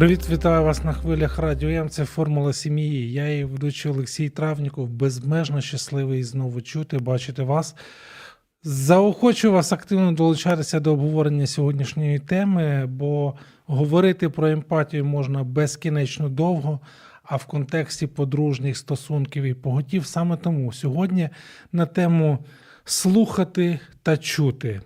Привіт, вітаю вас на хвилях Радіо М. Це формула сім'ї. Я її ведучий Олексій Травніков, безмежно щасливий знову чути, бачити вас. Заохочу вас активно долучатися до обговорення сьогоднішньої теми, бо говорити про емпатію можна безкінечно довго, а в контексті подружніх стосунків і поготів саме тому сьогодні на тему слухати та чути.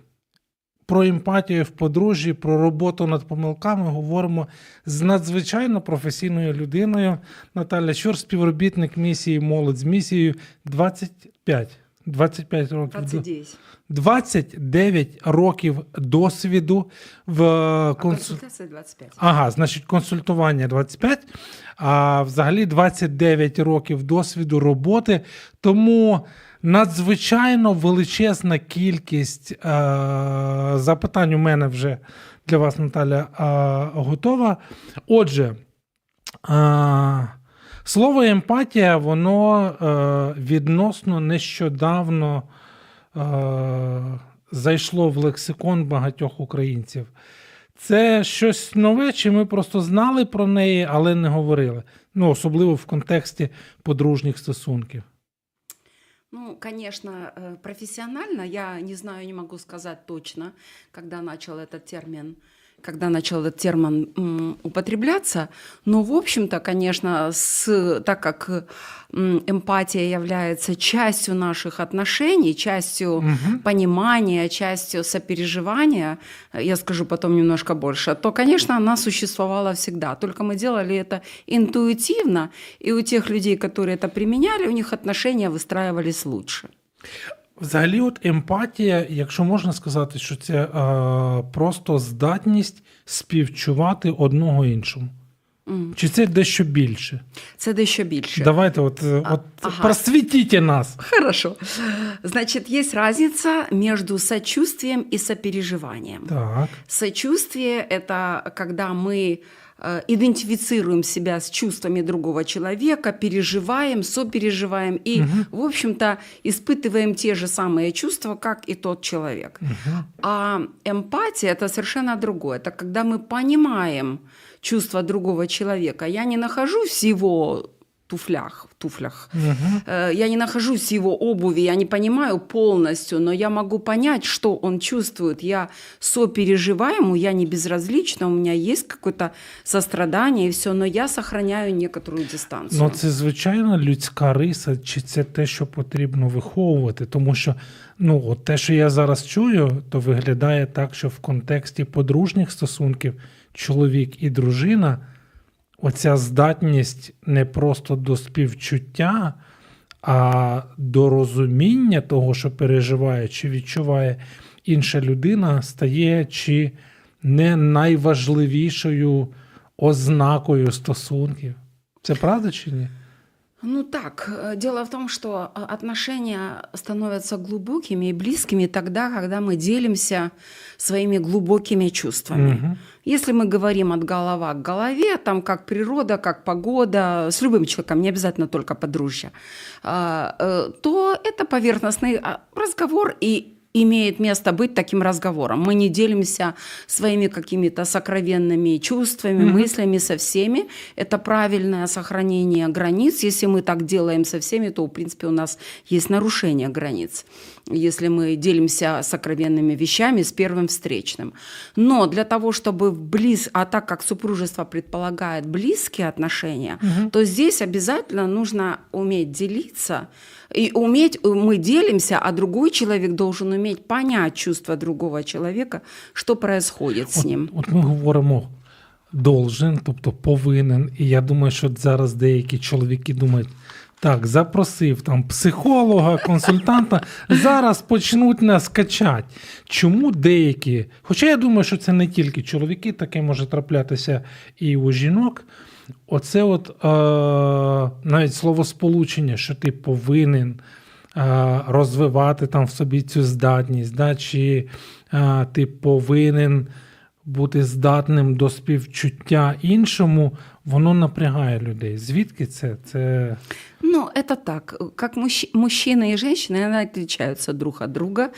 Про емпатію в подружжі, про роботу над помилками говоримо з надзвичайно професійною людиною. Наталя Чор, співробітник місії Молодь з місією 25. 25 років. до- 29. 29 років досвіду в А консу... консультация 25. Ага, значить, консультування 25, а взагалі 29 років досвіду роботи. Тому надзвичайно величезна кількість е- запитань у мене вже для вас, Наталя, е- готова. Отже, е- слово емпатія, воно е- відносно нещодавно е- зайшло в лексикон багатьох українців. Це щось нове, чи ми просто знали про неї, але не говорили. Ну, особливо в контексті подружніх стосунків. Ну, конечно, э, профессионально я не знаю, не могу сказать точно, когда начал этот термин когда начал этот термин употребляться, но, в общем-то, конечно, с, так как эмпатия является частью наших отношений, частью Мгм. понимания, частью сопереживания, я скажу потом немножко больше, то, конечно, она существовала всегда. Только мы делали это интуитивно, и у тех людей, которые это применяли, у них отношения выстраивались лучше. Взагалі, от емпатія, якщо можна сказати, що це е, просто здатність співчувати одного іншому. М. Чи це дещо більше? Це дещо більше. Давайте, от, е, А, от ага. просвітіть нас. Хорошо. Значит, есть разница между сочувствием и сопереживанием. Так. Сочувствие – это когда мы э, идентифицируем себя с чувствами другого человека, переживаем, сопереживаем и, Мгм. в общем-то, испытываем те же самые чувства, как и тот человек. Мгм. А эмпатия – это совершенно другое. Это когда мы понимаем чувства другого человека. Я не нахожусь в его туфлях, в туфлях. Мгм. Э, Я не нахожусь в его обуви, я не понимаю полностью, но я могу понять, что он чувствует. Я сопереживаю ему, я не безразлична, у меня есть какое-то сострадание и все, но я сохраняю некоторую дистанцию. Ну, це звичайно людська риса, чи це те, що потрібно виховувати? Тому що ну, от те, що я зараз чую, то виглядає так, що в контексті подружніх стосунків чоловік і дружина, Оця здатність не просто до співчуття, а до розуміння того, що переживає чи відчуває інша людина, стає чи не найважливішою ознакою стосунків. Це правда чи ні? Ну так, э, дело в том, что э, отношения становятся глубокими и близкими тогда, когда мы делимся своими глубокими чувствами. Мгм. Если мы говорим от голова к голове, там как природа, как погода, с любым человеком, не обязательно только подружья, а, э, то это поверхностный а, разговор и имеет место быть таким разговором. Мы не делимся своими какими-то сокровенными чувствами, Мгм. мыслями со всеми. Это правильное сохранение границ. Если мы так делаем со всеми, то, в принципе, у нас есть нарушение границ если мы делимся сокровенными вещами с первым встречным. Но для того, чтобы близ, а так как супружество предполагает близкие отношения, Мгм. то здесь обязательно нужно уметь делиться. И уметь, мы делимся, а другой человек должен уметь понять чувства другого человека, что происходит с От, ним. от ми говоримо должен, тобто повинен. І я думаю, що зараз деякі чоловіки думають. Так, запросив там психолога, консультанта. Зараз почнуть нас качати. Чому деякі? Хоча я думаю, що це не тільки чоловіки, таке може траплятися і у жінок. Оце от е, навіть словосполучення, що ти повинен е, розвивати там в собі цю здатність, да, чи е, ти повинен бути здатним до співчуття іншому, воно напрягає людей. Звідки це? Це Ну, это так. Как мужч- мужчины и женщины, они отличаются друг от друга.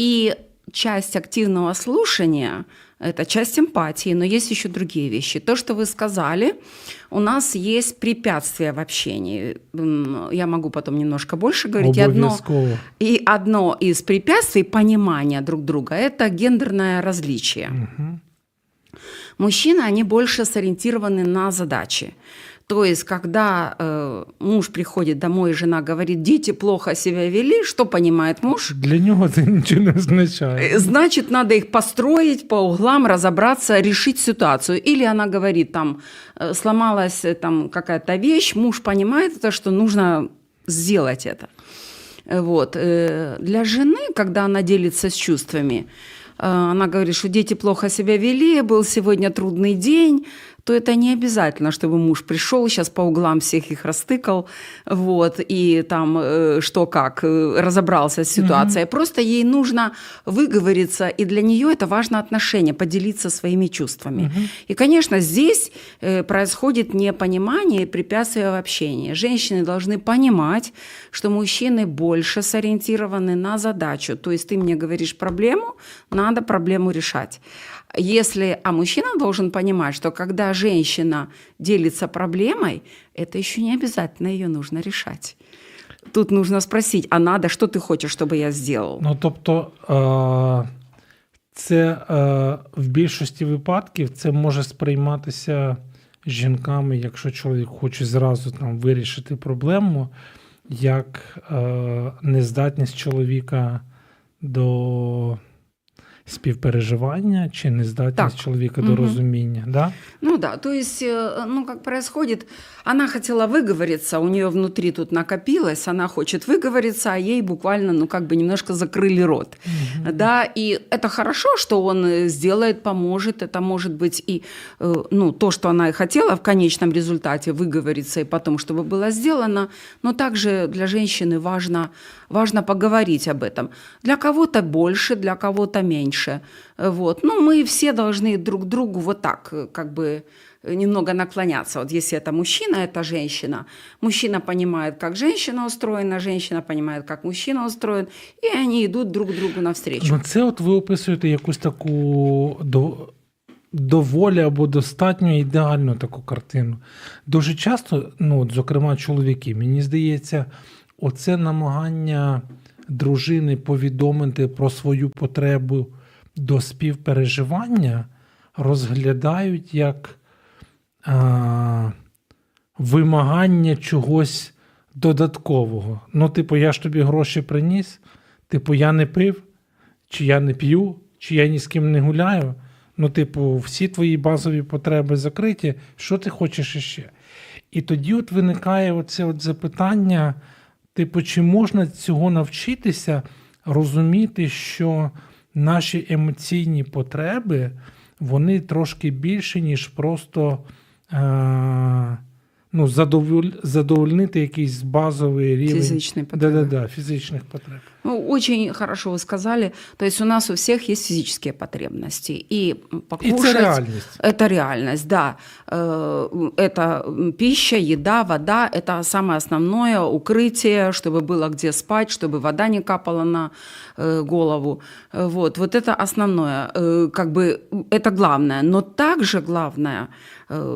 И часть активного слушания – это часть эмпатии, но есть еще другие вещи. То, что вы сказали, у нас есть препятствия в общении. Я могу потом немножко больше говорить. И одно, и одно из препятствий понимания друг друга – это гендерное различие. Мгм. Мужчины, они больше сориентированы на задачи. То есть, когда э, муж приходит домой, и жена говорит, дети плохо себя вели, что понимает муж? Для нього це нічого не означає. Э, Значит, надо их построить по углам, разобраться, решить ситуацию. Или она говорит, там, э, сломалась э, там какая-то вещь, муж понимает это, что нужно сделать это. Вот. Для жены, когда она делится с чувствами, она говорит, что дети плохо себя вели, был сегодня трудный день, то это не обязательно, чтобы муж пришел, сейчас по углам всех их растыкал, вот, и там э, что как, э, разобрался с ситуацией. Просто ей нужно выговориться, и для нее это важно отношение, поделиться своими чувствами. И, конечно, здесь э, происходит непонимание и препятствие в общении. Женщины должны понимать, что мужчины больше сориентированы на задачу. То есть ты мне говоришь проблему, надо проблему решать. Если, а мужчина должен понимать, что когда женщина делится проблемой, это еще не обязательно ее нужно решать. Тут нужно спросить, а надо, что ты хочешь, чтобы я сделал? Ну, тобто, е, це е, в більшості випадків це може сприйматися жінками, якщо чоловік хоче зразу там вирішити проблему, як е, нездатність чоловіка до співпереживання чи нездатність Так. чоловіка до Мгм. розуміння. Да? Ну да, то есть, э, ну как происходит, она хотела выговориться, у нее внутри тут накопилось, она хочет выговориться, а ей буквально, ну как бы немножко закрыли рот. Да, и это хорошо, что он э, сделает, поможет, это может быть и, э, ну, то, что она и хотела в конечном результате выговориться, и потом, чтобы было сделано, но также для женщины важно, важно поговорить об этом. Для кого-то больше, для кого-то меньше. Э, Вот. Ну, мы все должны друг к другу вот так, э, как бы э, немного наклоняться. Вот если это мужчина, это женщина. Мужчина понимает, как женщина устроена, женщина понимает, как мужчина устроен, и они идут друг другу навстречу. Ну, це от ви описуєте якусь таку до, доволі або достатньо ідеальну таку картину. Дуже часто, ну, от, зокрема, чоловіки, мені здається, оце намагання дружини повідомити про свою потребу до співпереживання розглядають як а, вимагання чогось додаткового. Ну, типу, я ж тобі гроші приніс, типу, я не пив, чи я не п'ю, чи я ні з ким не гуляю. Ну, типу, всі твої базові потреби закриті, що ти хочеш іще? І тоді от виникає оце от запитання: типу, чи можна цього навчитися розуміти, що наші емоційні потреби вони трошки більше, ніж просто е- ну, задоволь- задовольнити якийсь базовий рівень Физичные потребы. Да-да-да, фізичних потреб. Ну, очень хорошо вы сказали. То есть у нас у всех есть физические потребности. И І покушать... це реальність. Это реальность, да. Э, Это м, пища, еда, вода – это самое основное укрытие, чтобы было где спать, чтобы вода не капала на э, голову. Э, Вот, вот это основное, э, как бы это главное. Но также главное э, –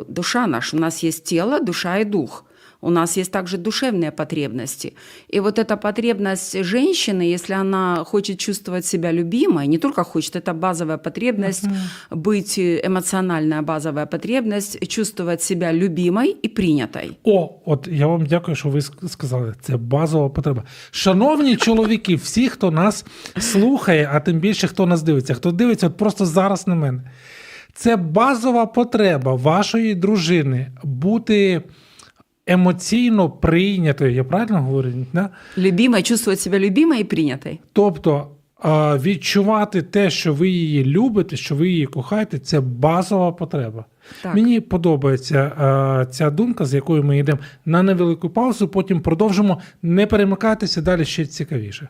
душа наша. У нас есть тело, душа и дух. У нас есть также душевные потребности. И вот эта потребность женщины, если она хочет чувствовать себя любимой, не только хочет, это базовая потребность, быть э, эмоциональная базовая потребность, чувствовать себя любимой и принятой. О, от я вам дякую, що ви ск- сказали. Це базова потреба. Шановні чоловіки, всі, хто нас слухає, а тим більше хто нас дивиться, хто дивиться, от просто зараз на мене. Це базова потреба вашої дружини бути емоційно прийнятою. Я правильно говорю? Да? Любимой, чувствовать себя любимой и принятой. Тобто відчувати те, що ви її любите, що ви її кохаєте, це базова потреба. Так. Мені подобається ця думка, з якою ми йдемо на невелику паузу, потім продовжимо. Не перемикайтеся, далі ще цікавіше.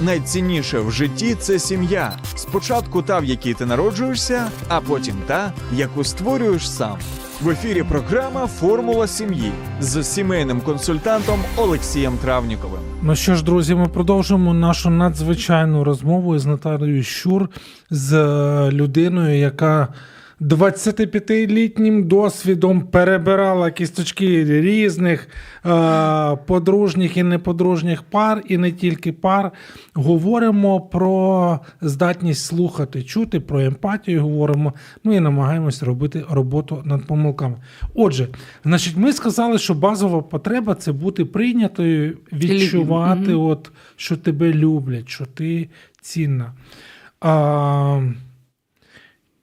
Найцінніше в житті це сім'я. Спочатку та, в якій ти народжуєшся, а потім та, яку створюєш сам. В ефірі програма Формула сім'ї з сімейним консультантом Олексієм Травніковим. Ну що ж, друзі, ми продовжуємо нашу надзвичайну розмову з Наталією Щур, з е, людиною, яка 25-літнім досвідом перебирала кісточки різних е, подружніх і неподружніх пар, і не тільки пар. Говоримо про здатність слухати, чути, про емпатію говоримо. Ну і намагаємось робити роботу над помилками. Отже, значить, ми сказали, що базова потреба це бути прийнятою, відчувати, от, що тебе люблять, що ти цінна. А,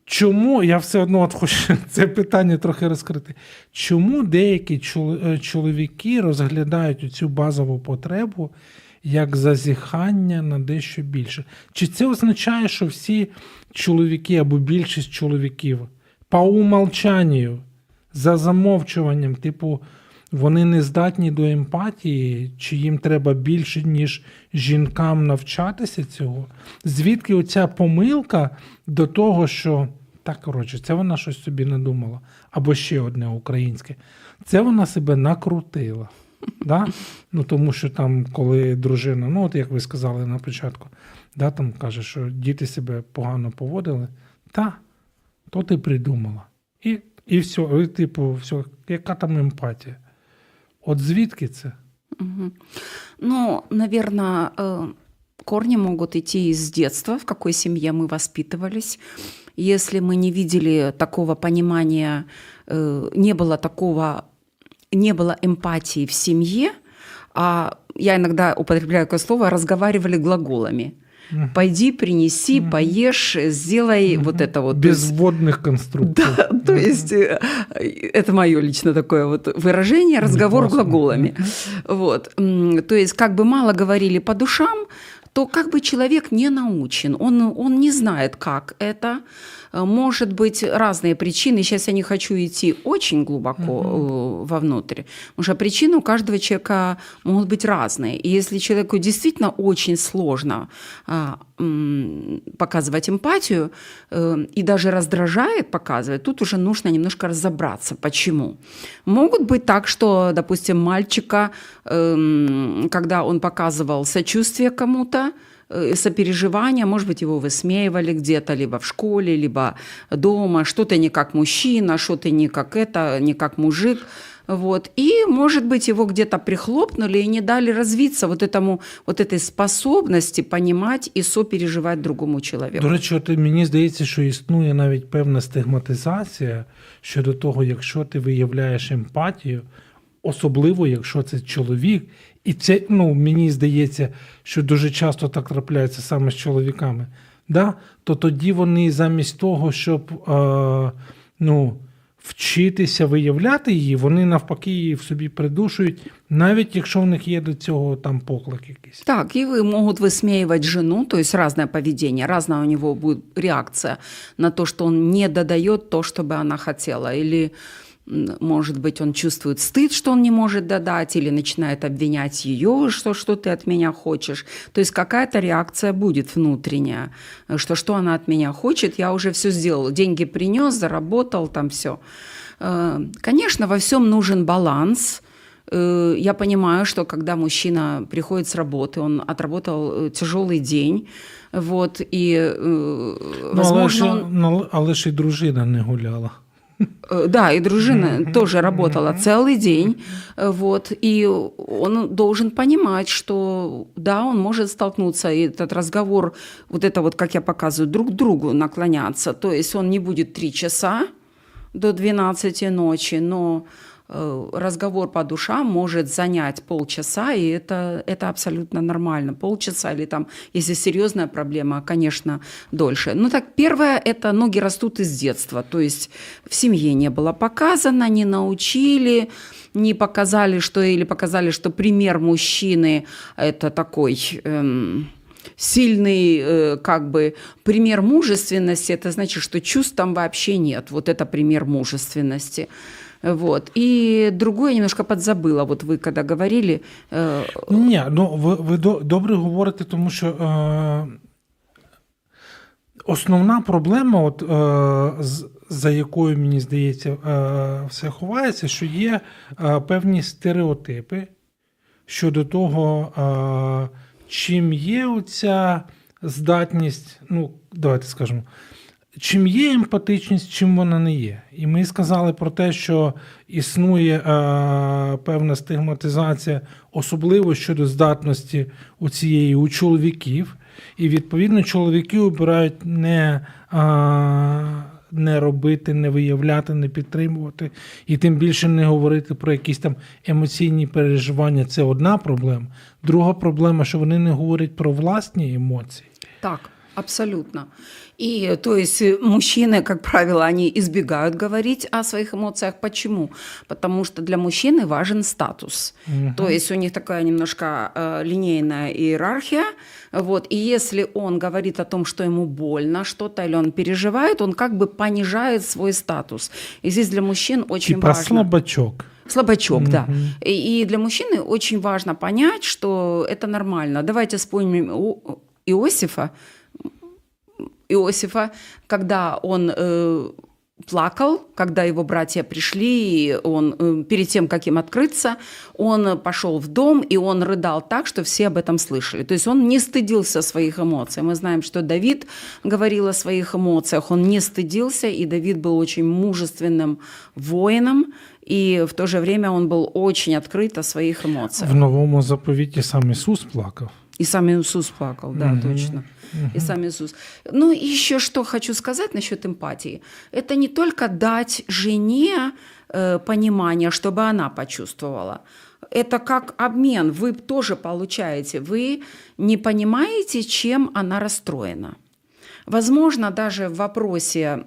чому я все одно от хочу це питання трохи розкрити? Чому деякі е, чоловіки розглядають цю базову потребу як зазіхання на дещо більше? Чи це означає, що всі чоловіки або більшість чоловіків по умолчанню, за замовчуванням, типу, вони не здатні до емпатії, чи їм треба більше, ніж жінкам навчатися цього? Звідки оця помилка до того, що так, коротше, це вона щось собі надумала. Або ще одне українське. Це вона себе накрутила. Да? Ну, тому що там, коли дружина, ну, от як ви сказали на початку, да, там каже, що діти себе погано поводили, та, то ти придумала. І, і все, і, типу, все, яка там емпатія? От звідки це? Ну, наверное, корни могут идти из детства, в какой семье мы воспитывались. Если мы не видели такого понимания, э, не было такого, не было эмпатии в семье, а я иногда употребляю такое слово, разговаривали глаголами. Пойди, принеси, поешь, сделай вот это вот. Без водних конструкцій. Да, то есть э, это мое лично такое вот выражение, разговор Классно. глаголами. Вот. То есть как бы мало говорили по душам, то как бы человек не научен, он, он не знает, как это. Э, Может быть, разные причины. Сейчас я не хочу идти очень глубоко э, вовнутрь, потому что причины у каждого человека могут быть разные. И если человеку действительно очень сложно а, показывать эмпатию э, и даже раздражает показывать, тут уже нужно немножко разобраться, почему. Могут быть так, что, допустим, мальчика, эм, когда он показывал сочувствие кому-то, э, сопереживание, может быть, его высмеивали где-то, либо в школе, либо дома, что ты не как мужчина, что ты не как это, не как мужик. Вот. И, может быть, его где-то прихлопнули и не дали развиться вот, этому, вот этой способности понимать и сопереживать другому человеку. До речі, от мені здається, що існує навіть певна стигматизація щодо того, якщо ти виявляєш емпатію, особливо якщо це чоловік, і це ну, мені здається, що дуже часто так трапляється саме з чоловіками, да? то тоді вони замість того, щоб е, ну, вчитися виявляти її, вони навпаки її в собі придушують, навіть якщо в них є до цього там поклик якийсь. Так, и вы могут высмеивать жену, то есть разное поведение, разная у него будет реакция на то, что он не додает то, что бы она хотела, или м, может быть, он чувствует стыд, что он не может додать, или начинает обвинять ее, что что ты от меня хочешь. То есть какая-то реакция будет внутренняя, э, что что она от меня хочет, я уже все сделал, деньги принес, заработал, там все. Конечно, во всем нужен баланс. Э, Я понимаю, что когда мужчина приходит с работы, он отработал тяжелый день, вот, и, э, Ну, але, возможно, он... ну, але ж і дружина не гуляла. Э, Да, и дружина тоже работала целый день, э, вот, и он должен понимать, что да, он может столкнуться, и этот разговор, вот это вот, как я показываю, друг к другу наклоняться, то есть он не будет три часа до 12 ночи, но разговор по душам может занять полчаса, и это, это абсолютно нормально. Полчаса или там, если серьезная проблема, конечно, дольше. Ну так, первое, это ноги растут из детства, то есть в семье не было показано, не научили, не показали, что или показали, что пример мужчины это такой эм, сильный, э, как бы пример мужественности, это значит, что чувств там вообще нет. Вот это пример мужественности. Вот. И другое я немножко подзабыла. Вот вы когда говорили, э, Ні, ну ви, ви до- добре говорите, тому що е, основна проблема, от, е, з, за якою, мені здається, е, все ховається, що є е, певні стереотипи щодо того, е, чим є оця здатність, ну, давайте скажемо, чим є емпатичність, чим вона не є. І ми сказали про те, що існує е, певна стигматизація, особливо щодо здатності у цієї у чоловіків. І відповідно чоловіки обирають не, е, не робити, не виявляти, не підтримувати, і тим більше не говорити про якісь там емоційні переживання. Це одна проблема. Друга проблема, що вони не говорять про власні емоції. так, абсолютно. И то есть э, мужчины, как правило, они избегают говорить о своих эмоциях. Почему? Потому что для мужчины важен статус. То есть у них такая немножко э, линейная иерархия. Вот. И если он говорит о том, что ему больно что-то или он переживает, он как бы понижает свой статус. И здесь для мужчин очень Типа важно. слабачок. Слабачок, да. Мгм. И, и для мужчины очень важно понять, что это нормально. Давайте вспомним Ио- Иосифа. Иосифа, когда он э, плакал, когда его братья пришли, и он э, перед тем, как им открыться, он пошел в дом, и он рыдал так, что все об этом слышали. То есть он не стыдился своих эмоций. Мы знаем, что Давид говорил о своих эмоциях, он не стыдился, и Давид был очень мужественным воином, и в то же время он был очень открыт о своих эмоциях. В новому заповіті сам Ісус плакав. И сам Иисус плакал, да, Мгм. точно. И сам Иисус. Ну, и еще что хочу сказать насчет эмпатии. Это не только дать жене э, понимание, чтобы она почувствовала. Это как обмен. Вы тоже получаете. Вы не понимаете, чем она расстроена. Возможно, даже в вопросе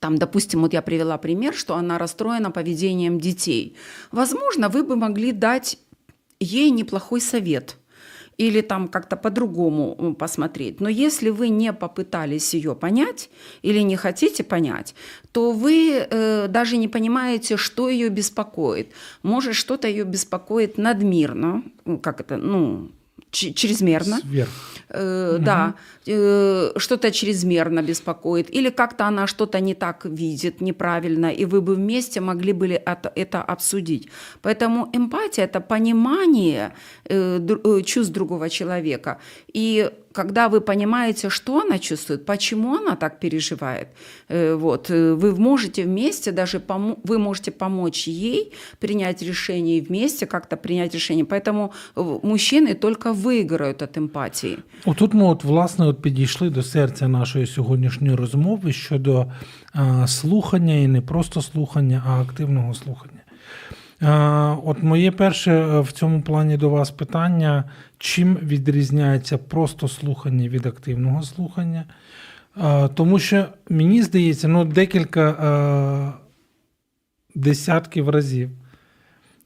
там, допустим, вот я привела пример, что она расстроена поведением детей. Возможно, вы бы могли дать ей неплохой совет или там как-то по-другому посмотреть. Но если вы не попытались ее понять или не хотите понять, то вы э, даже не понимаете, что ее беспокоит. Может, что-то ее беспокоит надмирно, как это, ну, чрезмерно. Сверх. Э, Да, э, что-то чрезмерно беспокоит, или как-то она что-то не так видит, неправильно, и вы бы вместе могли бы это, это обсудить. Поэтому эмпатия – это понимание э, э, чувств другого человека. И когда вы понимаете, что она чувствует, почему она так переживает, э, вот, э, вы можете вместе даже помо- вы можете помочь ей принять решение и вместе как-то принять решение. Поэтому э, мужчины только выиграют от эмпатии. Отут ми, от, власне, от підійшли до серця нашої сьогоднішньої розмови щодо а, слухання і не просто слухання, а активного слухання. А, от моє перше е, в цьому плані до вас питання: чим відрізняється просто слухання від активного слухання? Тому що мені здається, ну, декілька десятків разів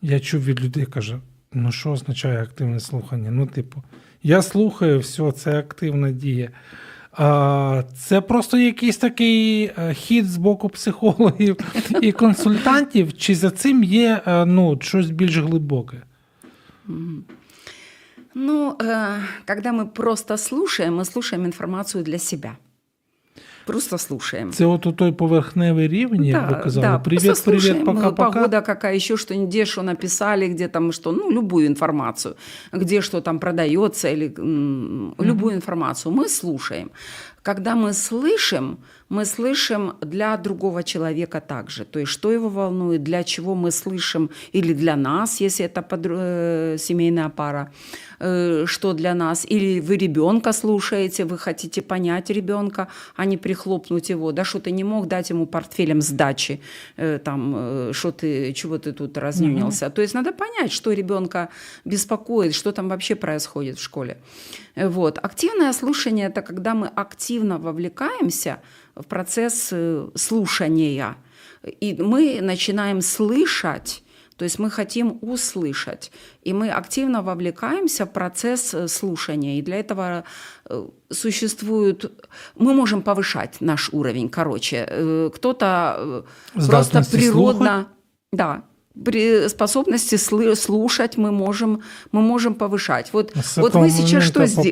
я чув від людей, каже: ну що означає активне слухання? Ну, типу, я слухаю, все, це активна дія. А, це просто якийсь такий е, хід з боку психологів і консультантів, чи за цим є е, ну, щось більш глибоке? Ну, э, когда мы просто слушаем, мы слушаем информацию для себя. Просто слушаем. Це от у той поверхневий рівень, як ви казали. да, привіт, просто привіт, слушаем, э, пока-пока. Погода какая, еще что-нибудь, где что написали, где там что, ну, любую информацию, где что там продается или м, любую информацию. Мы слушаем. Когда мы слышим, мы слышим для другого человека также. То есть, что его волнует, для чего мы слышим, или для нас, если это подр- э, семейная пара, э, что для нас, или вы ребенка слушаете, вы хотите понять ребенка, а не прихлопнуть его, да, что ты не мог дать ему портфелем сдачи, э, там, что ты, чего ты тут разнюнился. То есть надо понять, что ребенка беспокоит, что там вообще происходит в школе. Вот. Активное слушание – это когда мы активно вовлекаемся в процесс слушания. И мы начинаем слышать, то есть мы хотим услышать, и мы активно вовлекаемся в процесс э, слушания. И для этого э, существует... Мы можем повышать наш уровень, короче. Э, Кто-то просто природно... слухати? Да, при способности слушать мы можем, мы можем повышать. Вот, С вот этого вы сейчас что сделали?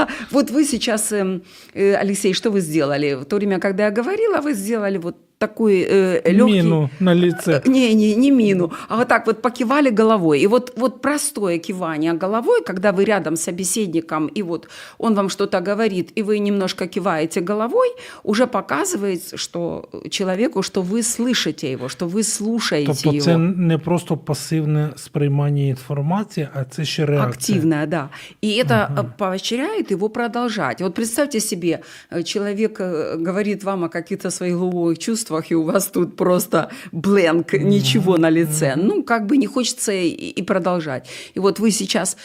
Вот вы сейчас, эм, э, Алексей, что вы сделали? В то время, когда я говорила, вы сделали вот такой э, легкий... Міну на лице. Не, не, не мину, а вот так вот покивали головой. И вот, вот простое кивание головой, когда вы рядом с собеседником, и вот он вам что-то говорит, и вы немножко киваете головой, уже показывает что человеку, что вы слышите его, что вы слушаете Тобто его. це не просто пасивне сприймання інформації, а це ще реакція. Активная, да. И это э, поощряет его продолжать. Вот представьте себе, э, человек э, говорит вам о каких-то своих глубоких чувствах, и у вас тут просто бленк, ничего на лице. Ну, как бы не хочется и, и продолжать. И вот вы сейчас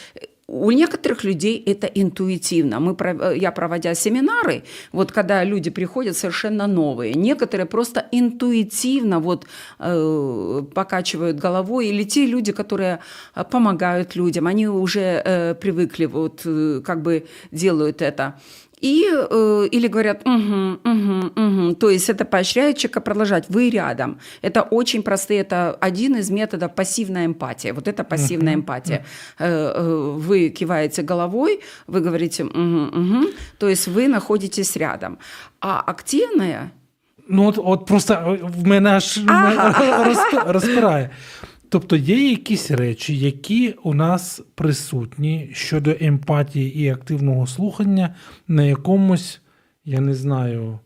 у некоторых людей это интуитивно. Мы, э, я проводя семинары, вот когда люди приходят совершенно новые, некоторые просто интуитивно вот э, покачивают головой, или те люди, которые э, помогают людям, они уже э, привыкли, вот э, как бы делают это. И, э, или говорят, угу, угу, угу. То есть это поощряет человека продолжать. Вы рядом. Это очень простые, это один из методов пассивная эмпатия. Вот это пассивная эмпатия. Э, э, Вы киваете головой, вы говорите, угу, угу. То есть вы находитесь рядом. А активная Ну, от, от просто в мене аж розп- розпирає. Тобто є якісь речі, які у нас присутні щодо емпатії і активного слухання на якомусь, я не знаю,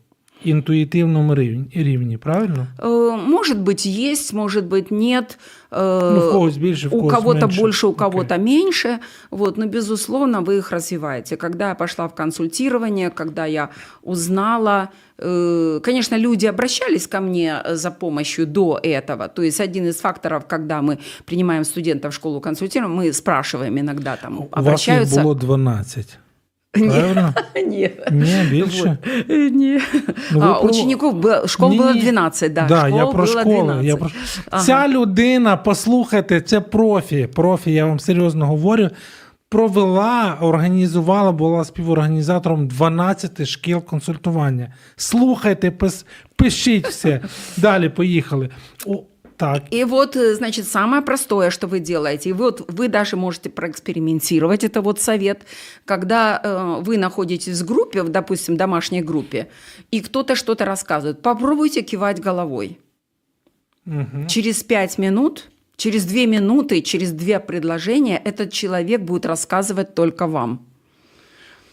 інтуїтивному рівні, рівні правильно? Э, Может быть, есть, может быть, нет. Э, Ну, в когось більше, в у когось кого-то менше. больше, у Окей. кого-то меньше. Вот, но, безусловно, вы их развиваете. Когда я пошла в консультирование, когда я узнала, э, конечно, люди обращались ко мне за помощью до этого. То есть один из факторов, когда мы принимаем студентов в школу консультируем, мы спрашиваем иногда там, У вас їх обращаются. було 12. Правильно? Нет. Ні, більше. Э, Не. Ну, ви а, про- учеников было, школ Ні, было ні. 12, да. Да, я школ про было школу. 12. Я про... Ага. Ця людина, послухайте, це профі. Профі, я вам серйозно говорю. Провела, організувала, була співорганізатором 12 шкіл консультування. Слухайте, пис, пишіть все. Далі поїхали. Так. И вот, э, значит, самое простое, что вы делаете, и вот вы даже можете проэкспериментировать, это вот совет, когда э, вы находитесь в группе, в, допустим, домашней группе, и кто-то что-то рассказывает, попробуйте кивать головой. Угу. Через пять минут, через две минуты, через две предложения этот человек будет рассказывать только вам.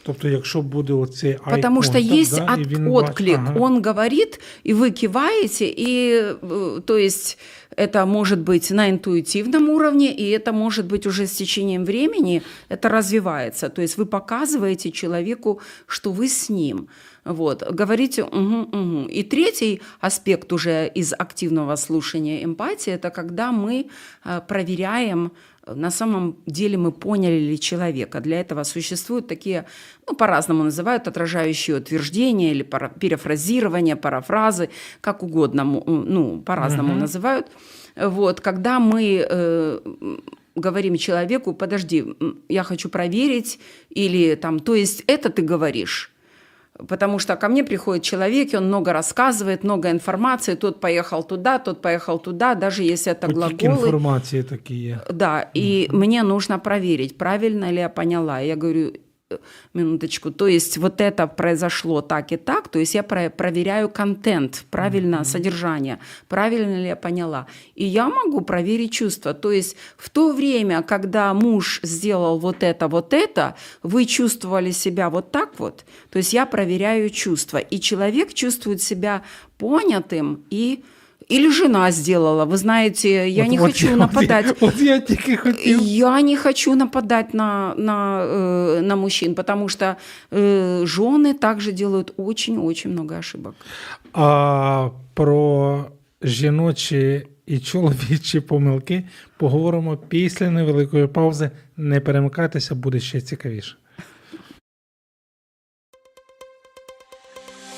Тобто, якщо буде оцей Потому что contact, есть да, і от- він отклик. ага. Он говорит, и вы киваете, и э, то есть это может быть на интуитивном уровне, и это может быть уже с течением времени, это развивается. То есть вы показываете человеку, что вы с ним. Вот, говорите угу, угу. И третий аспект уже из активного слушания эмпатии, это когда мы э, проверяем, на самом деле мы поняли ли человека. Для этого существуют такие, ну, по-разному называют, отражающие утверждения или пара- перефразирование, парафразы, как угодно, ну, по-разному Мгм. называют. Вот, когда мы э, говорим человеку, подожди, я хочу проверить, или там, то есть это ты говоришь. Потому что ко мне приходит человек, и он много рассказывает, много информации, тот поехал туда, тот поехал туда, даже если это Потік глаголы. інформації такі є. Да, и мне нужно проверить, правильно ли я поняла. Я говорю, э, минуточку, то есть вот это произошло так и так, то есть я про- проверяю контент, правильно содержание, правильно ли я поняла. И я могу проверить чувства. То есть в то время, когда муж сделал вот это, вот это, вы чувствовали себя вот так вот, то есть я проверяю чувства. И человек чувствует себя понятым и или жена сделала. Вы знаете, я От- не от хочу я- от нападать. я- От я тільки хотів. Я не хочу нападать на, на, э, на мужчин, потому что э, жены также делают очень-очень много ошибок. А про жіночі і чоловічі помилки поговоримо після невеликої паузи. Не перемикайтеся, буде ще цікавіше.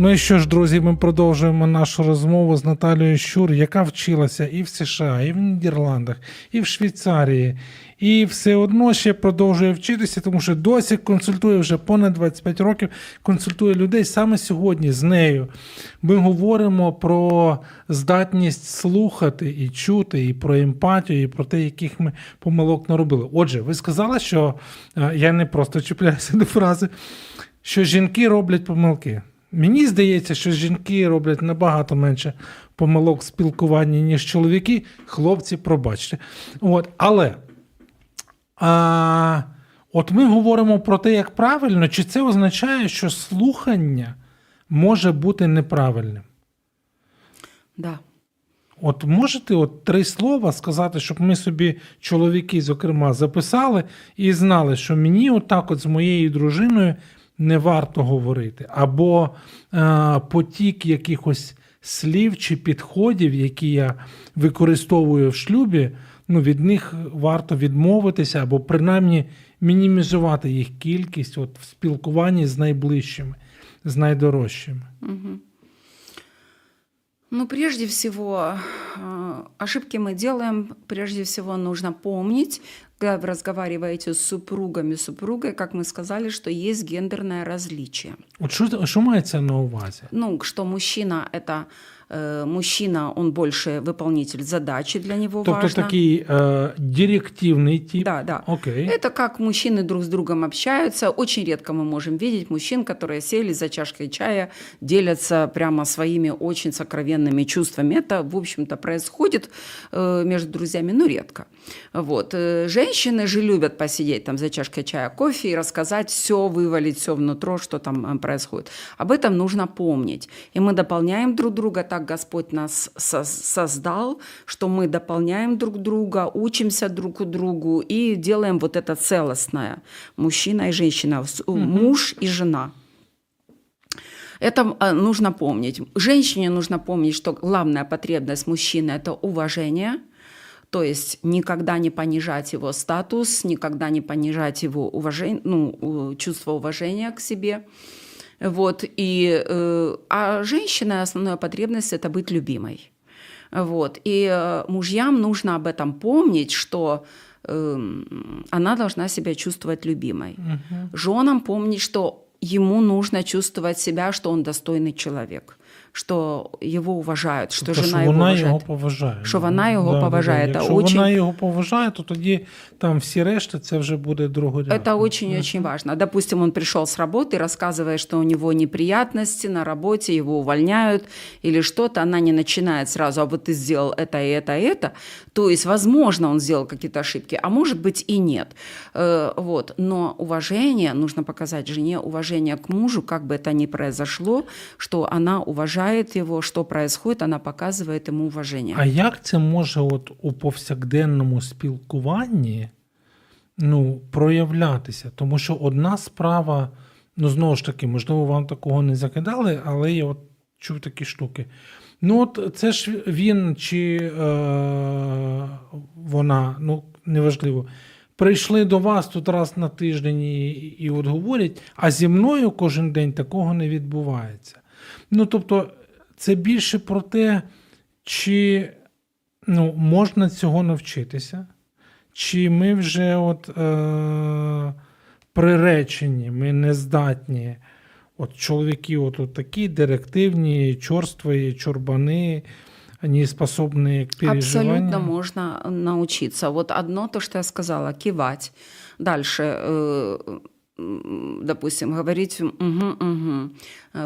Ну і що ж, друзі, ми продовжуємо нашу розмову з Наталією Щур, яка вчилася і в США, і в Нідерландах, і в Швейцарії, і все одно ще продовжує вчитися, тому що досі консультує вже понад 25 років, консультує людей саме сьогодні з нею. Ми говоримо про здатність слухати і чути, і про емпатію, і про те, яких ми помилок наробили. Отже, ви сказали, що е, я не просто чіпляюся до фрази, що жінки роблять помилки. Мені здається, що жінки роблять набагато менше помилок в спілкуванні, ніж чоловіки. Хлопці, пробачте. От, але а, от ми говоримо про те, як правильно, чи це означає, що слухання може бути неправильним? Да. От можете от три слова сказати, щоб ми собі, чоловіки, зокрема, записали і знали, що мені отак от з моєю дружиною не варто говорити, або е, потік якихось слів чи підходів, які я використовую в шлюбі, ну, від них варто відмовитися, або принаймні мінімізувати їх кількість от, в спілкуванні з найближчими, з найдорожчими. Мгм. Ну, прежде всего, э, ошибки мы делаем. Прежде всего, нужно помнить, когда вы разговариваете с супругами, супругой, как мы сказали, что есть гендерное различие. От що, що мається на увазі? Ну, что мужчина это мужчина, он больше выполнитель задачи для него Тобто важно. такий е, директивний тип. Да, да. Окей. Это как мужчины друг с другом общаются. Очень редко мы можем видеть мужчин, которые сели за чашкой чая, делятся прямо своими очень сокровенными чувствами. Это, в общем-то, происходит э, между друзьями, но редко. Вот. Э, Женщины же любят посидеть там за чашкой чая, кофе и рассказать все, вывалить все внутрь, что там э, происходит. Об этом нужно помнить. И мы дополняем друг друга, так Господь нас со- создал, что мы дополняем друг друга, учимся друг у другу и делаем вот это целостное. Мужчина и женщина, с- муж и жена. Это э, нужно помнить. Женщине нужно помнить, что главная потребность мужчины – это уважение, то есть никогда не понижать его статус, никогда не понижать его уважение, ну, чувство уважения к себе. Вот, и, э, а женщина основная потребность – это быть любимой. Вот, и э, мужьям нужно об этом помнить, что эм, она должна себя чувствовать любимой. Женам помнить, что ему нужно чувствовать себя, что он достойный человек, что его уважают, что Тобто, жена що его вона уважает. його поважає. Що вона його поважає. Це Якщо очень- вона його поважає, то тоді там всі решта це вже буде другорядно. Это очень-очень важно. Допустим, он пришел с работы, рассказывая, что у него неприятности на работе, его увольняют или что-то, она не начинает сразу, а вот ты сделал это и это и это. То есть, возможно, он сделал какие-то ошибки, а может быть и нет. Э, Вот. Но уважение, нужно показать жене уважение к мужу, как бы это ни произошло, что она уважает его, что происходит, она показывает ему уважение. А як це може от у повсякденному спілкуванні ну, проявлятися? Тому що одна справа, ну знову ж таки, можливо, вам такого не закидали, але я от чув такі штуки. Ну, от це ж він чи е, вона, ну неважливо. Прийшли до вас тут раз на тиждень і, і от говорять, а зі мною кожен день такого не відбувається. Ну, тобто, це більше про те, чи ну, можна цього навчитися, чи ми вже от, е, приречені, ми не здатні От чоловіки от, от такі директивні, чорстві, чорбани, вони способні к. Абсолютно можно научиться. Вот одно то, что я сказала, кивать. Дальше, э, м, допустим, говорить угу, угу.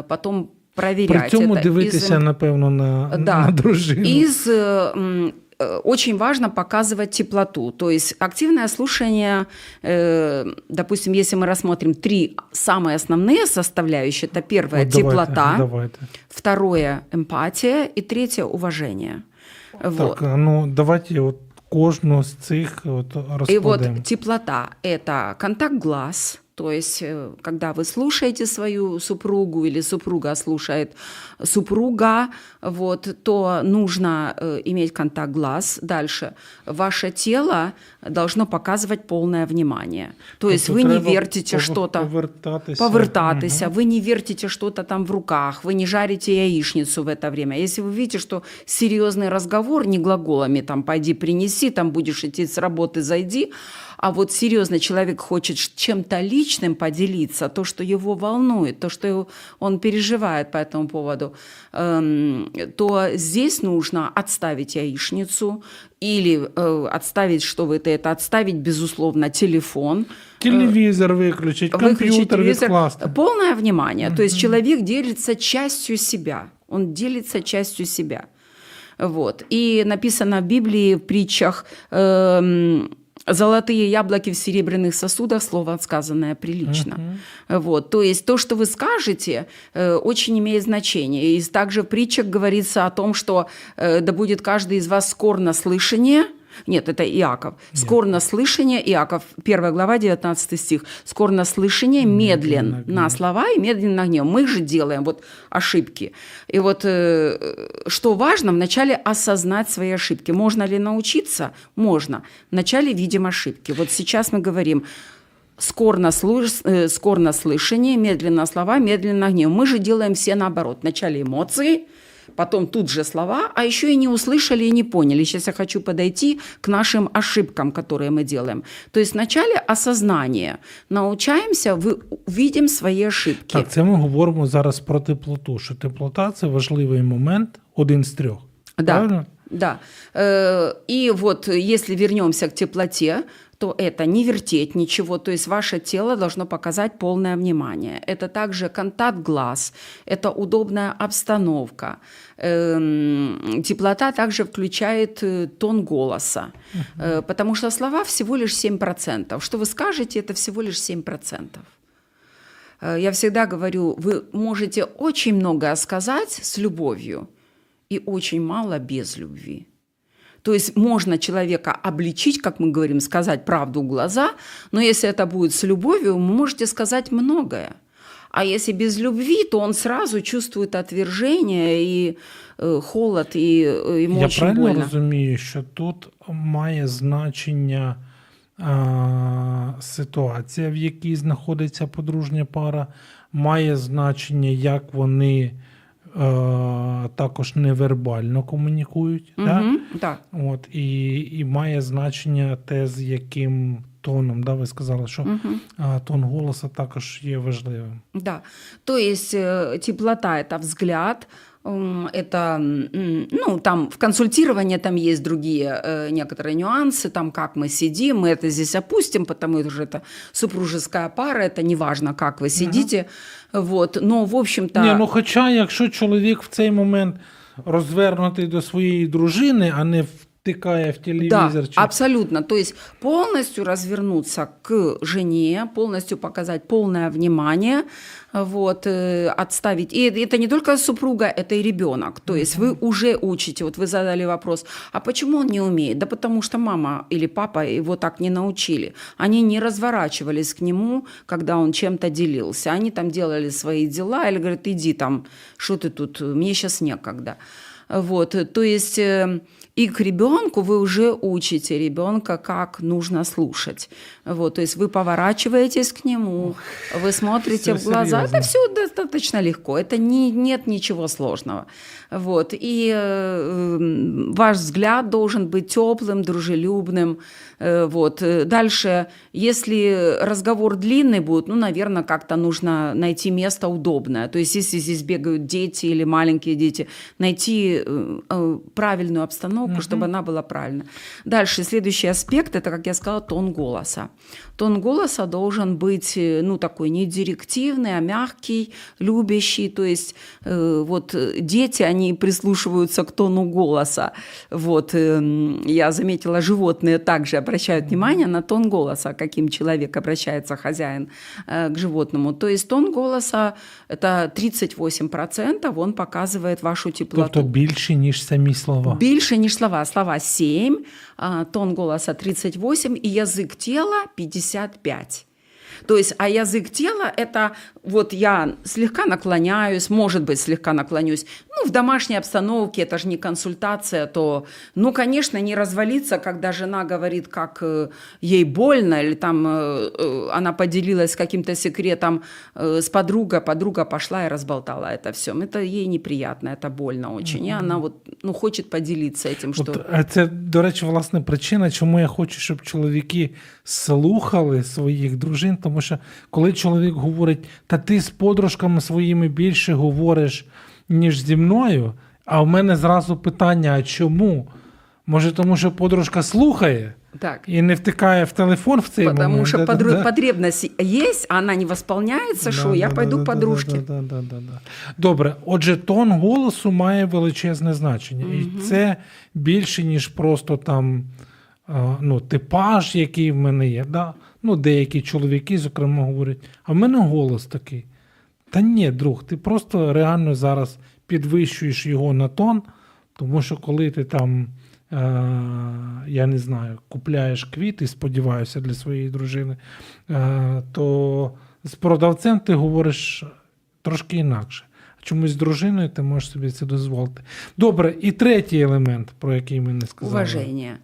Потом проверять. При цьому из дивитися, напевно, на, Да. на дружину. Из э, э, очень важно показывать теплоту. То есть активное слушание, э, допустим, если мы рассмотрим три самые основные составляющие, это первое От давайте, теплота, Давайте. второе эмпатия и третье уважение. Вот. Так, ну давайте от кожну з цих от И вот теплота – это контакт глаз, то есть э, когда вы слушаете свою супругу или супруга слушает супруга, вот, то нужно э, иметь контакт глаз. Дальше ваше тело должно показывать полное внимание. То есть Тобто вы не вертите что-то, повертатися. повертатися, Мгм. вы не вертите что-то там в руках, вы не жарите яичницу в это время. Если вы видите, что серьезный разговор, не глаголами там «пойди принеси», там будешь идти с работы, зайди, а вот серьезно человек хочет чем-то личным поделиться, то, что его волнует, то, что его- он переживает по этому поводу, эм, то здесь нужно отставить яичницу или э, отставить, что вы это, это отставить, безусловно, телефон, виключить, выключить телевизор. відкласти. Полное внимание. То есть человек делится частью себя. Он делится частью себя. Вот. И написано в Библии, в притчах, эм, Золотые яблоки в серебряных сосудах, слово сказанное прилично. Вот. То есть то, что вы скажете, э, очень имеет значение. И также в притчах говорится о том, что э, да будет каждый из вас скор на слышание, нет, это Иаков. Скор на слышание, Иаков, 1 глава, 19 стих. Скор на слышание, медлен на на слова и медленно на гнев. Мы же делаем вот ошибки. И вот э, что важно, вначале осознать свои ошибки. Можно ли научиться? Можно. Вначале видим ошибки. Вот сейчас мы говорим, скор на, слыш- э, скор на слышание, медленно на слова, медленно на гнев. Мы же делаем все наоборот. Вначале эмоции, потом тут же слова, а еще и не услышали и не поняли. Сейчас я хочу подойти к нашим ошибкам, которые мы делаем. То есть вначале осознание. Научаемся, вы, видим свои ошибки. Так, це ми говоримо зараз про теплоту. Що теплота це важливий момент, один з трьох. Да. Правильно? Да. И вот если вернемся к теплоте, то это не вертеть ничего, то есть ваше тело должно показать полное внимание. Это также контакт глаз, это удобная обстановка. Эм, Теплота также включает э, тон голоса, Э, потому что слова всего лишь 7%. Что вы скажете, это всего лишь 7%. Э, Я всегда говорю, вы можете очень многое сказать с любовью и очень мало без любви. То есть можно человека обличить, как мы говорим, сказать правду в глаза, но если это будет с любовью, вы можете сказать многое. А если без любви, то он сразу чувствует отвержение и э, холод, и э, ему Я очень правильно больно. розумію, що тут має значення а, ситуація, в якій знаходиться подружня пара, має значення, як вони а, також невербально комунікують. Да? Мгм, да. От, і, і має значення те, з яким тоном. Да? Ви сказали, що Мгм. а, тон голосу також є важливим. Да. То есть э, теплота это взгляд, м, это, м, ну, там в консультировании там есть другие э, некоторые нюансы, там как мы сидим, мы это здесь опустим, потому что это супружеская пара, это не важно, как вы сидите, вот, но в общем-то... Ні, ну хоча, якщо чоловік в цей момент розвернутий до своєї дружини, а не втикає в Да, телевізор. чи... абсолютно. То есть полностью развернуться к жене, полностью показать полное внимание, вот, э, отставить. И это не только супруга, это и ребенок. То есть вы уже учите, вот вы задали вопрос, а почему он не умеет? Да потому что мама или папа его так не научили. Они не разворачивались к нему, когда он чем-то делился. Они там делали свои дела или говорят, иди там, что ты тут, мне сейчас некогда. Вот, то есть э, и к ребенку вы уже учите ребенка, как нужно слушать. Вот, то есть вы поворачиваетесь к нему, вы смотрите Всё в глаза. серьёзно. Это все достаточно легко, это не, нет ничего сложного. Вот, и э, ваш взгляд должен быть теплым, дружелюбным, Вот. Э, Дальше, если разговор длинный будет, ну, наверное, как-то нужно найти место удобное. То есть, если здесь бегают дети или маленькие дети, найти э, э, правильную обстановку, чтобы она была правильная. Дальше, следующий аспект, это, как я сказала, тон голоса. Тон голоса должен быть, э, ну, такой не директивный, а мягкий, любящий. То есть, э, вот э, дети, они прислушиваются к тону голоса. Вот, эм, я заметила, животные также обращают внимание на тон голоса, каким человек обращается, хозяин, э, к животному. То есть, тон голоса – это 38%, он показывает вашу теплоту. Тобто більше, ніж самі слова. Більше, ніж слова. Слова 7, а, тон голоса 38 и язык тела 55. То есть, а язык тела – это вот я слегка наклоняюсь, может быть, слегка наклонюсь. Ну, в домашней обстановке, это же не консультация, то, ну, конечно, не развалиться, когда жена говорит, как э, ей больно, или там э, э, она поделилась каким-то секретом э, с подругой, подруга пошла и разболтала это все. Это ей неприятно, это больно очень. И она вот, ну, хочет поделиться этим, что... От, а це, до речі, власне причина, чому я хочу, щоб чоловіки слухали своїх дружин, тому що коли чоловік говорить, та ти з подружками своїми більше говориш, ніж зі мною, а в мене зразу питання: а чому? Може, тому що подружка слухає Так. і не втикає в телефон в цей Потому момент. что Да-да-да. потребность есть, а она не восполняется, что я пойду к подружке. Да-да-да-да-да. Добре, отже, тон голосу має величезне значення. І це більше, ніж просто там ну, типаж, який в мене є. Да? Ну, деякі чоловіки, зокрема, говорять, а в мене голос такий. Та ні, друг, ти просто реально зараз підвищуєш його на тон, тому що коли ти там, е, я не знаю, купляєш квіти, сподіваюся, для своєї дружини, е, то з продавцем ти говориш трошки інакше. Чомусь з дружиною ти можеш собі це дозволити. Добре, і третій елемент, про який ми не сказали. Уважение.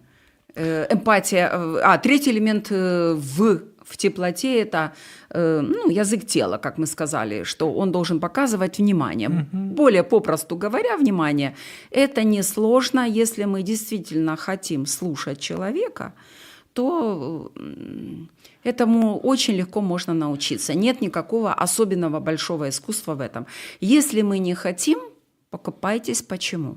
Э, Эмпатия. э, А, третий элемент э, в, в теплоте – это э, ну, язык тела, как мы сказали, что он должен показывать внимание. Более попросту говоря, внимание – это несложно, если мы действительно хотим слушать человека, то этому очень легко можно научиться. Нет никакого особенного большого искусства в этом. Если мы не хотим, покупайтесь почему.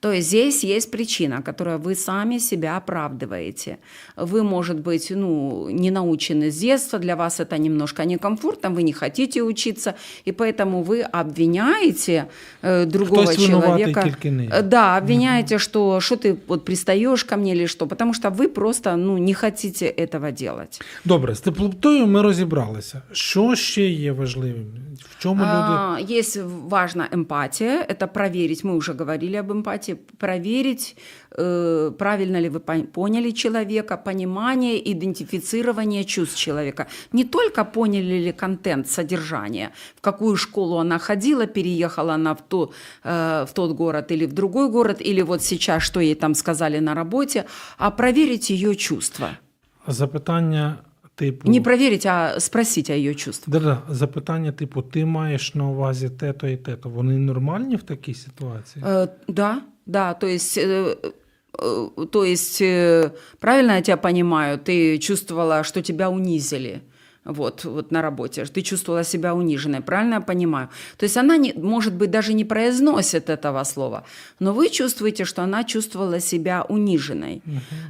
То есть здесь есть причина, которую вы сами себя оправдываете. Вы, может быть, ну, не научены с детства, для вас это немножко некомфортно, вы не хотите учиться, и поэтому вы обвиняете э, другого Хтось винуватий человека. тільки не. Э, Да, обвиняете, что, что ты вот пристаешь ко мне или что, потому что вы просто ну, не хотите этого делать. Добре, з теплотою ми розібралися. Що ще є важливим? В чому люди. А, Есть важна эмпатия, это проверить, мы уже говорили об эмпатии, проверить, э, правильно ли вы пон- поняли человека, понимание, идентифицирование чувств человека. Не только поняли ли контент, содержание, в какую школу она ходила, переехала она в, то, э, в тот город или в другой город, или вот сейчас, что ей там сказали на работе, а проверить ее чувства. Запитання типу. Не проверить, а спросить о ее чувствах. Да-да, запитання, типу, ти маєш на увазі те-то і те-то. Вони нормальні в такій ситуації? Э, да, да, то есть, э, э, то есть, э, правильно я тебя понимаю, ты чувствовала, что тебя унизили. Вот, вот на работе. Ты чувствовала себя униженной, правильно я понимаю? То есть она, не, может быть, даже не произносит этого слова, но вы чувствуете, что она чувствовала себя униженной.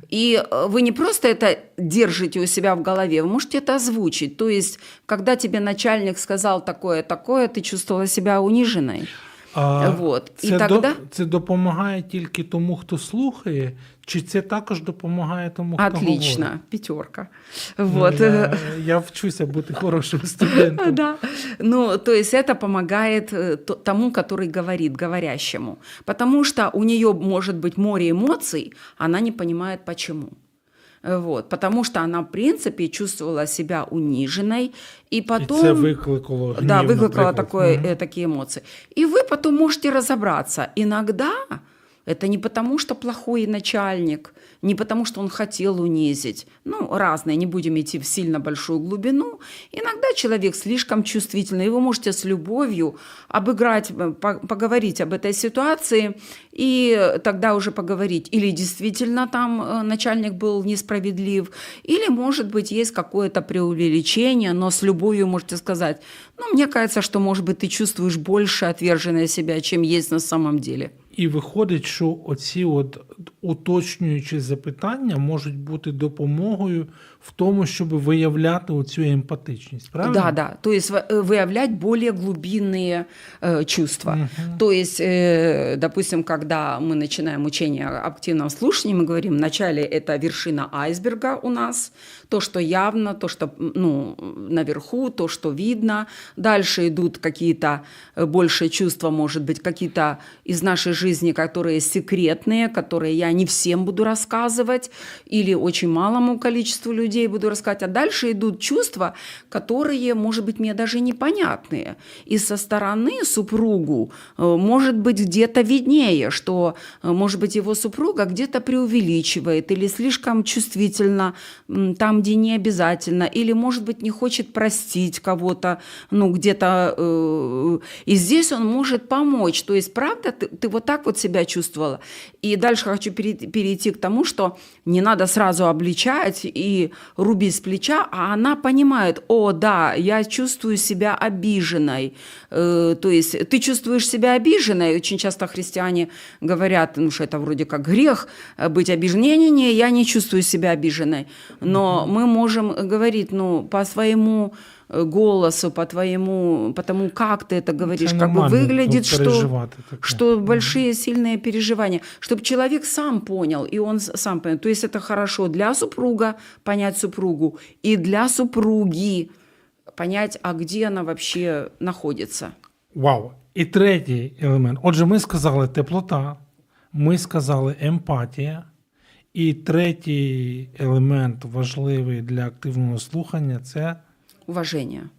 И э, вы не просто это держите у себя в голове, вы можете это озвучить. То есть, когда тебе начальник сказал такое-такое, ты чувствовала себя униженной. А вот. І Це, тогда- до, це допомагає тільки тому, хто слухає, чи це також допомагає тому, хто Отлично, говорить? пятерка. Ну, Вот. Я, э, я вчуся бути хорошим студентом. Да. Ну, то есть это помогает э, то- тому, который говорит, говорящему. Потому что у нее может быть море эмоций, она не понимает почему. Э, Вот, потому что она, в принципе, чувствовала себя униженной, и потом... І це викликало гнів, Да, такое, Мгм. э, такие эмоции. И вы потом можете разобраться. Иногда Это не потому, что плохой начальник, не потому, что он хотел унизить. Ну, разные, не будем идти в сильно большую глубину. Иногда человек слишком чувствительный, и вы можете с любовью обыграть, э, по- поговорить об этой ситуации, и тогда уже поговорить. Или действительно там э, начальник был несправедлив, или, может быть, есть какое-то преувеличение, но с любовью можете сказать, ну, мне кажется, что, может быть, ты чувствуешь больше отверженное себя, чем есть на самом деле. І виходить, що оці от уточнюючі запитання можуть бути допомогою в тому, щоб виявляти оцю емпатичність. Правильно? Да, да. То есть э, выявлять более глубинные э, чувства. То есть, э, допустим, когда мы начинаем учение о активном слушании, мы говорим, вначале это вершина айсберга у нас, то, что явно, то, что ну, наверху, то, что видно. Дальше идут какие-то э, большие чувства, может быть, какие-то из нашей жизни, которые секретные, которые я не всем буду рассказывать, или очень малому количеству людей буду рассказывать. А дальше идут чувства, которые, может быть, мне даже непонятные. И со стороны супругу, э, может быть, где-то виднее, что, э, может быть, его супруга где-то преувеличивает или слишком чувствительно там, где не обязательно, или, может быть, не хочет простить кого-то, ну, где-то. э, И здесь он может помочь. То есть, правда, ты, ты вот так вот себя чувствовала. И дальше хочу перейти, перейти к тому, что не надо сразу обличать и рубить с плеча, а она понимает, о, да, я чувствую себя обиженной. Э, то есть ты чувствуешь себя обиженной. Очень часто христиане говорят, ну что это вроде как грех э, быть обиженной. Не-не-не, я не чувствую себя обиженной. Но мы можем говорить, ну, по своему голосу, по твоему, по тому, как ты это говоришь, Це как бы нормально выглядит, тут что переживати таке. что большие сильные переживания, чтобы человек сам понял, и он с- сам понял. То есть это хорошо для супруга понять супругу, и для супруги понять, а где она вообще находится. Вау. І третій елемент. Отже, ми сказали теплота, ми сказали емпатія. І третій елемент важливий для активного слухання це Уважение.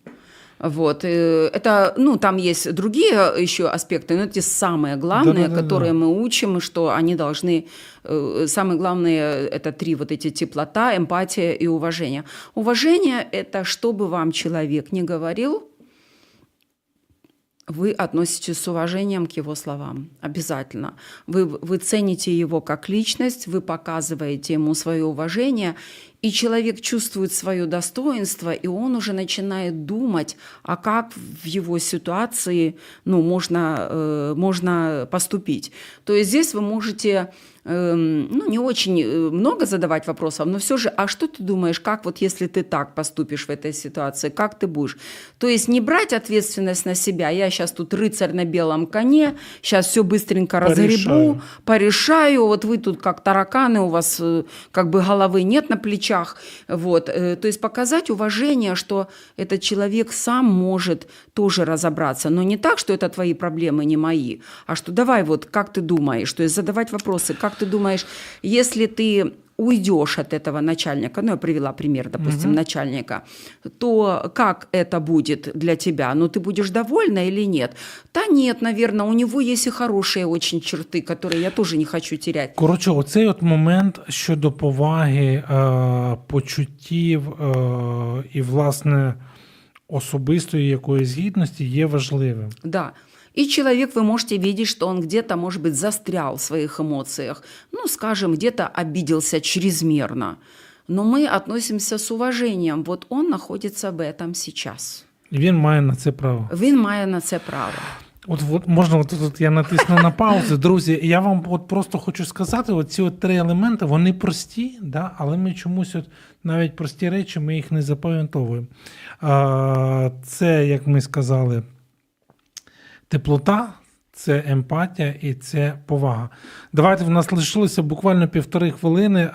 Вот. э, Это, ну, там есть другие еще аспекты, но эти самые главные, Да-да-да-да. которые мы учим, что они должны... э, Самые главные – это три вот эти теплота, эмпатия и уважение. Уважение – это что бы вам человек не говорил, вы относитесь с уважением к его словам. Обязательно. Вы, вы цените его как личность, вы показываете ему свое уважение, и человек чувствует свое достоинство, и он уже начинает думать, а как в его ситуации ну, можно, э, можно поступить. То есть здесь вы можете ну, не очень э, много задавать вопросов, но все же, а что ты думаешь, как вот если ты так поступишь в этой ситуации, как ты будешь? То есть не брать ответственность на себя, я сейчас тут рыцарь на белом коне, сейчас все быстренько разгребу, Порешаю. порешаю, вот вы тут как тараканы, у вас э, как бы головы нет на плечах, вот, э, то есть показать уважение, что этот человек сам может тоже разобраться, но не так, что это твои проблемы, не мои, а что давай вот, как ты думаешь, то есть задавать вопросы, как ты думаешь, если ты уйдешь от этого начальника, ну, я привела пример, допустим, начальника, то как это будет для тебя? Ну, ты будешь довольна или нет? Да нет, наверное, у него есть и хорошие очень черты, которые я тоже не хочу терять. Коротше, оцей от момент щодо поваги, е, почуттів е, і, власне, особистої якоїсь гідності є важливим. Да. И человек, вы можете видеть, что он где-то, может быть, застрял в своих эмоциях. Ну, скажем, где-то обиделся чрезмерно. Но мы относимся с уважением. Вот он находится в этом сейчас. І він має на це право. Він має на це право. От, от можна, от, от я натисну на паузу. Друзі, я вам от просто хочу сказати: от ці от три елементи, вони прості, да, але ми чомусь от навіть прості речі, ми їх не запам'ятовуємо. А, це, як ми сказали, теплота, це емпатія і це повага. Давайте в нас лишилося буквально півтори хвилини.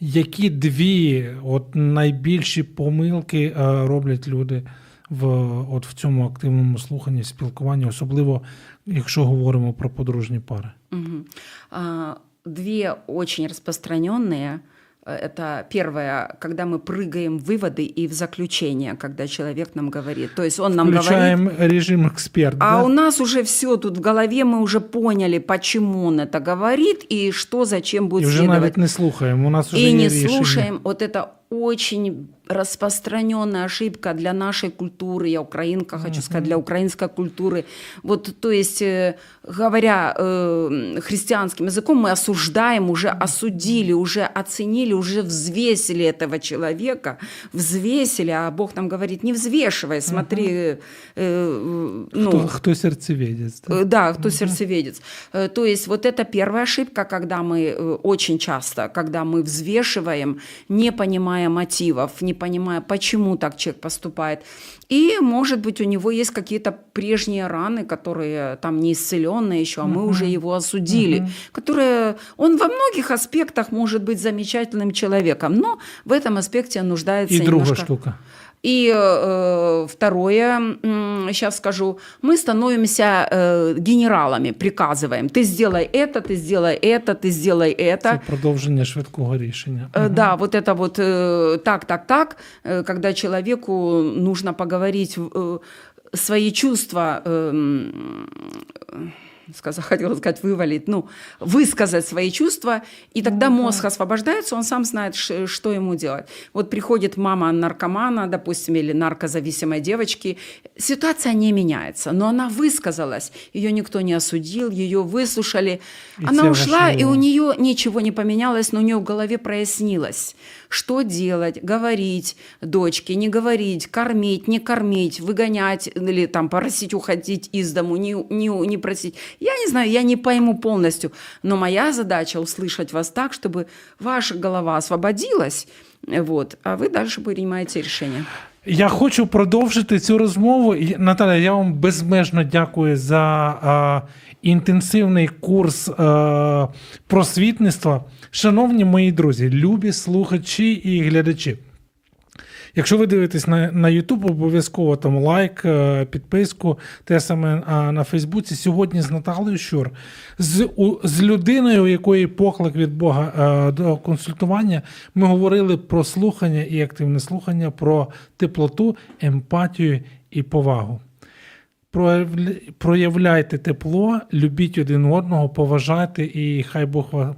Які дві от найбільші помилки роблять люди в, от в цьому активному слуханні, спілкуванні, особливо якщо говоримо про подружні пари? Мгм. А, Две очень распространенные Это первое, когда мы прыгаем в выводы и в заключение, когда человек нам говорит. То есть он нам говорит... Включаем режим эксперт. А да? у нас уже все тут в голове, мы уже поняли, почему он это говорит и что, зачем І будет вже следовать. навіть не слухаємо. У нас вже И є не рішення. слушаем. Вот это очень распространенная ошибка для нашей культуры. Я украинка, хочу сказать, для украинской культуры. Вот, то есть, э, говоря э, христианским языком, мы осуждаем, уже осудили, уже оценили, уже взвесили этого человека, взвесили, а Бог нам говорит, не взвешивай, смотри, э, э, ну, Хто, хто серцевідець. да? Э, Да, кто сердцеведец. Э, То есть вот это первая ошибка, когда мы э, очень часто, когда мы взвешиваем, не понимая мотивов, не понимая, почему так человек поступает. И, может быть, у него есть какие-то прежние раны, которые там не исцеленные еще, а мы уже его осудили. Которые он во многих аспектах может быть замечательным человеком, но в этом аспекте нуждается І друга немножко... штука. И э, второе, сейчас скажу, мы становимся э, генералами, приказываем. Ты сделай это, ты сделай это, ты сделай это. Це продовження швидкого рішення. Э, Да, вот это вот э, так, так, так, э, когда человеку нужно поговорить э, свои чувства, э, сказа- хотела сказать, вывалить, ну, высказать свои чувства, и тогда мозг освобождается, он сам знает, что ему делать. Вот приходит мама наркомана, допустим, или наркозависимой девочки, ситуация не меняется, но она высказалась, ее никто не осудил, ее выслушали, И она ушла, вошли и у нее ничего не поменялось, но у нее в голове прояснилось, что делать, говорить дочке, не говорить, кормить, не кормить, выгонять или там просить уходить из дому, не, не, не просить. Я не знаю, я не пойму полностью, но моя задача услышать вас так, чтобы ваша голова освободилась, вот, а вы дальше принимаете решение. Я хочу продовжити цю розмову. Наталя, я вам безмежно дякую за а, інтенсивний курс а, просвітництва. Шановні мої друзі, любі слухачі і глядачі. Якщо ви дивитесь на, на YouTube, обов'язково там лайк, е, підписку, те саме а, на Фейсбуці. Сьогодні з Наталею Щур, з, у, з людиною, у якої поклик від Бога е, до консультування, ми говорили про слухання і активне слухання, про теплоту, емпатію і повагу. Проявляйте тепло, любіть один одного, поважайте і хай Бог вас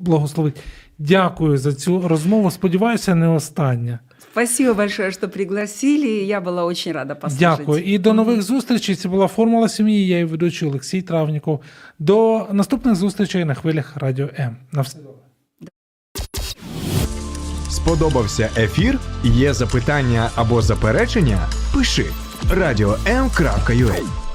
благословить. Дякую за цю розмову. Сподіваюся, не остання. Спасибо большое, что пригласили. Я была очень рада послушать. Дякую. І до нових зустрічей. Це була формула сім'ї. Я її ведучий Олексій Травніков. До наступних зустрічей на хвилях Радіо М. На все. Сподобався ефір? Є запитання або заперечення? Пиши радіом.ua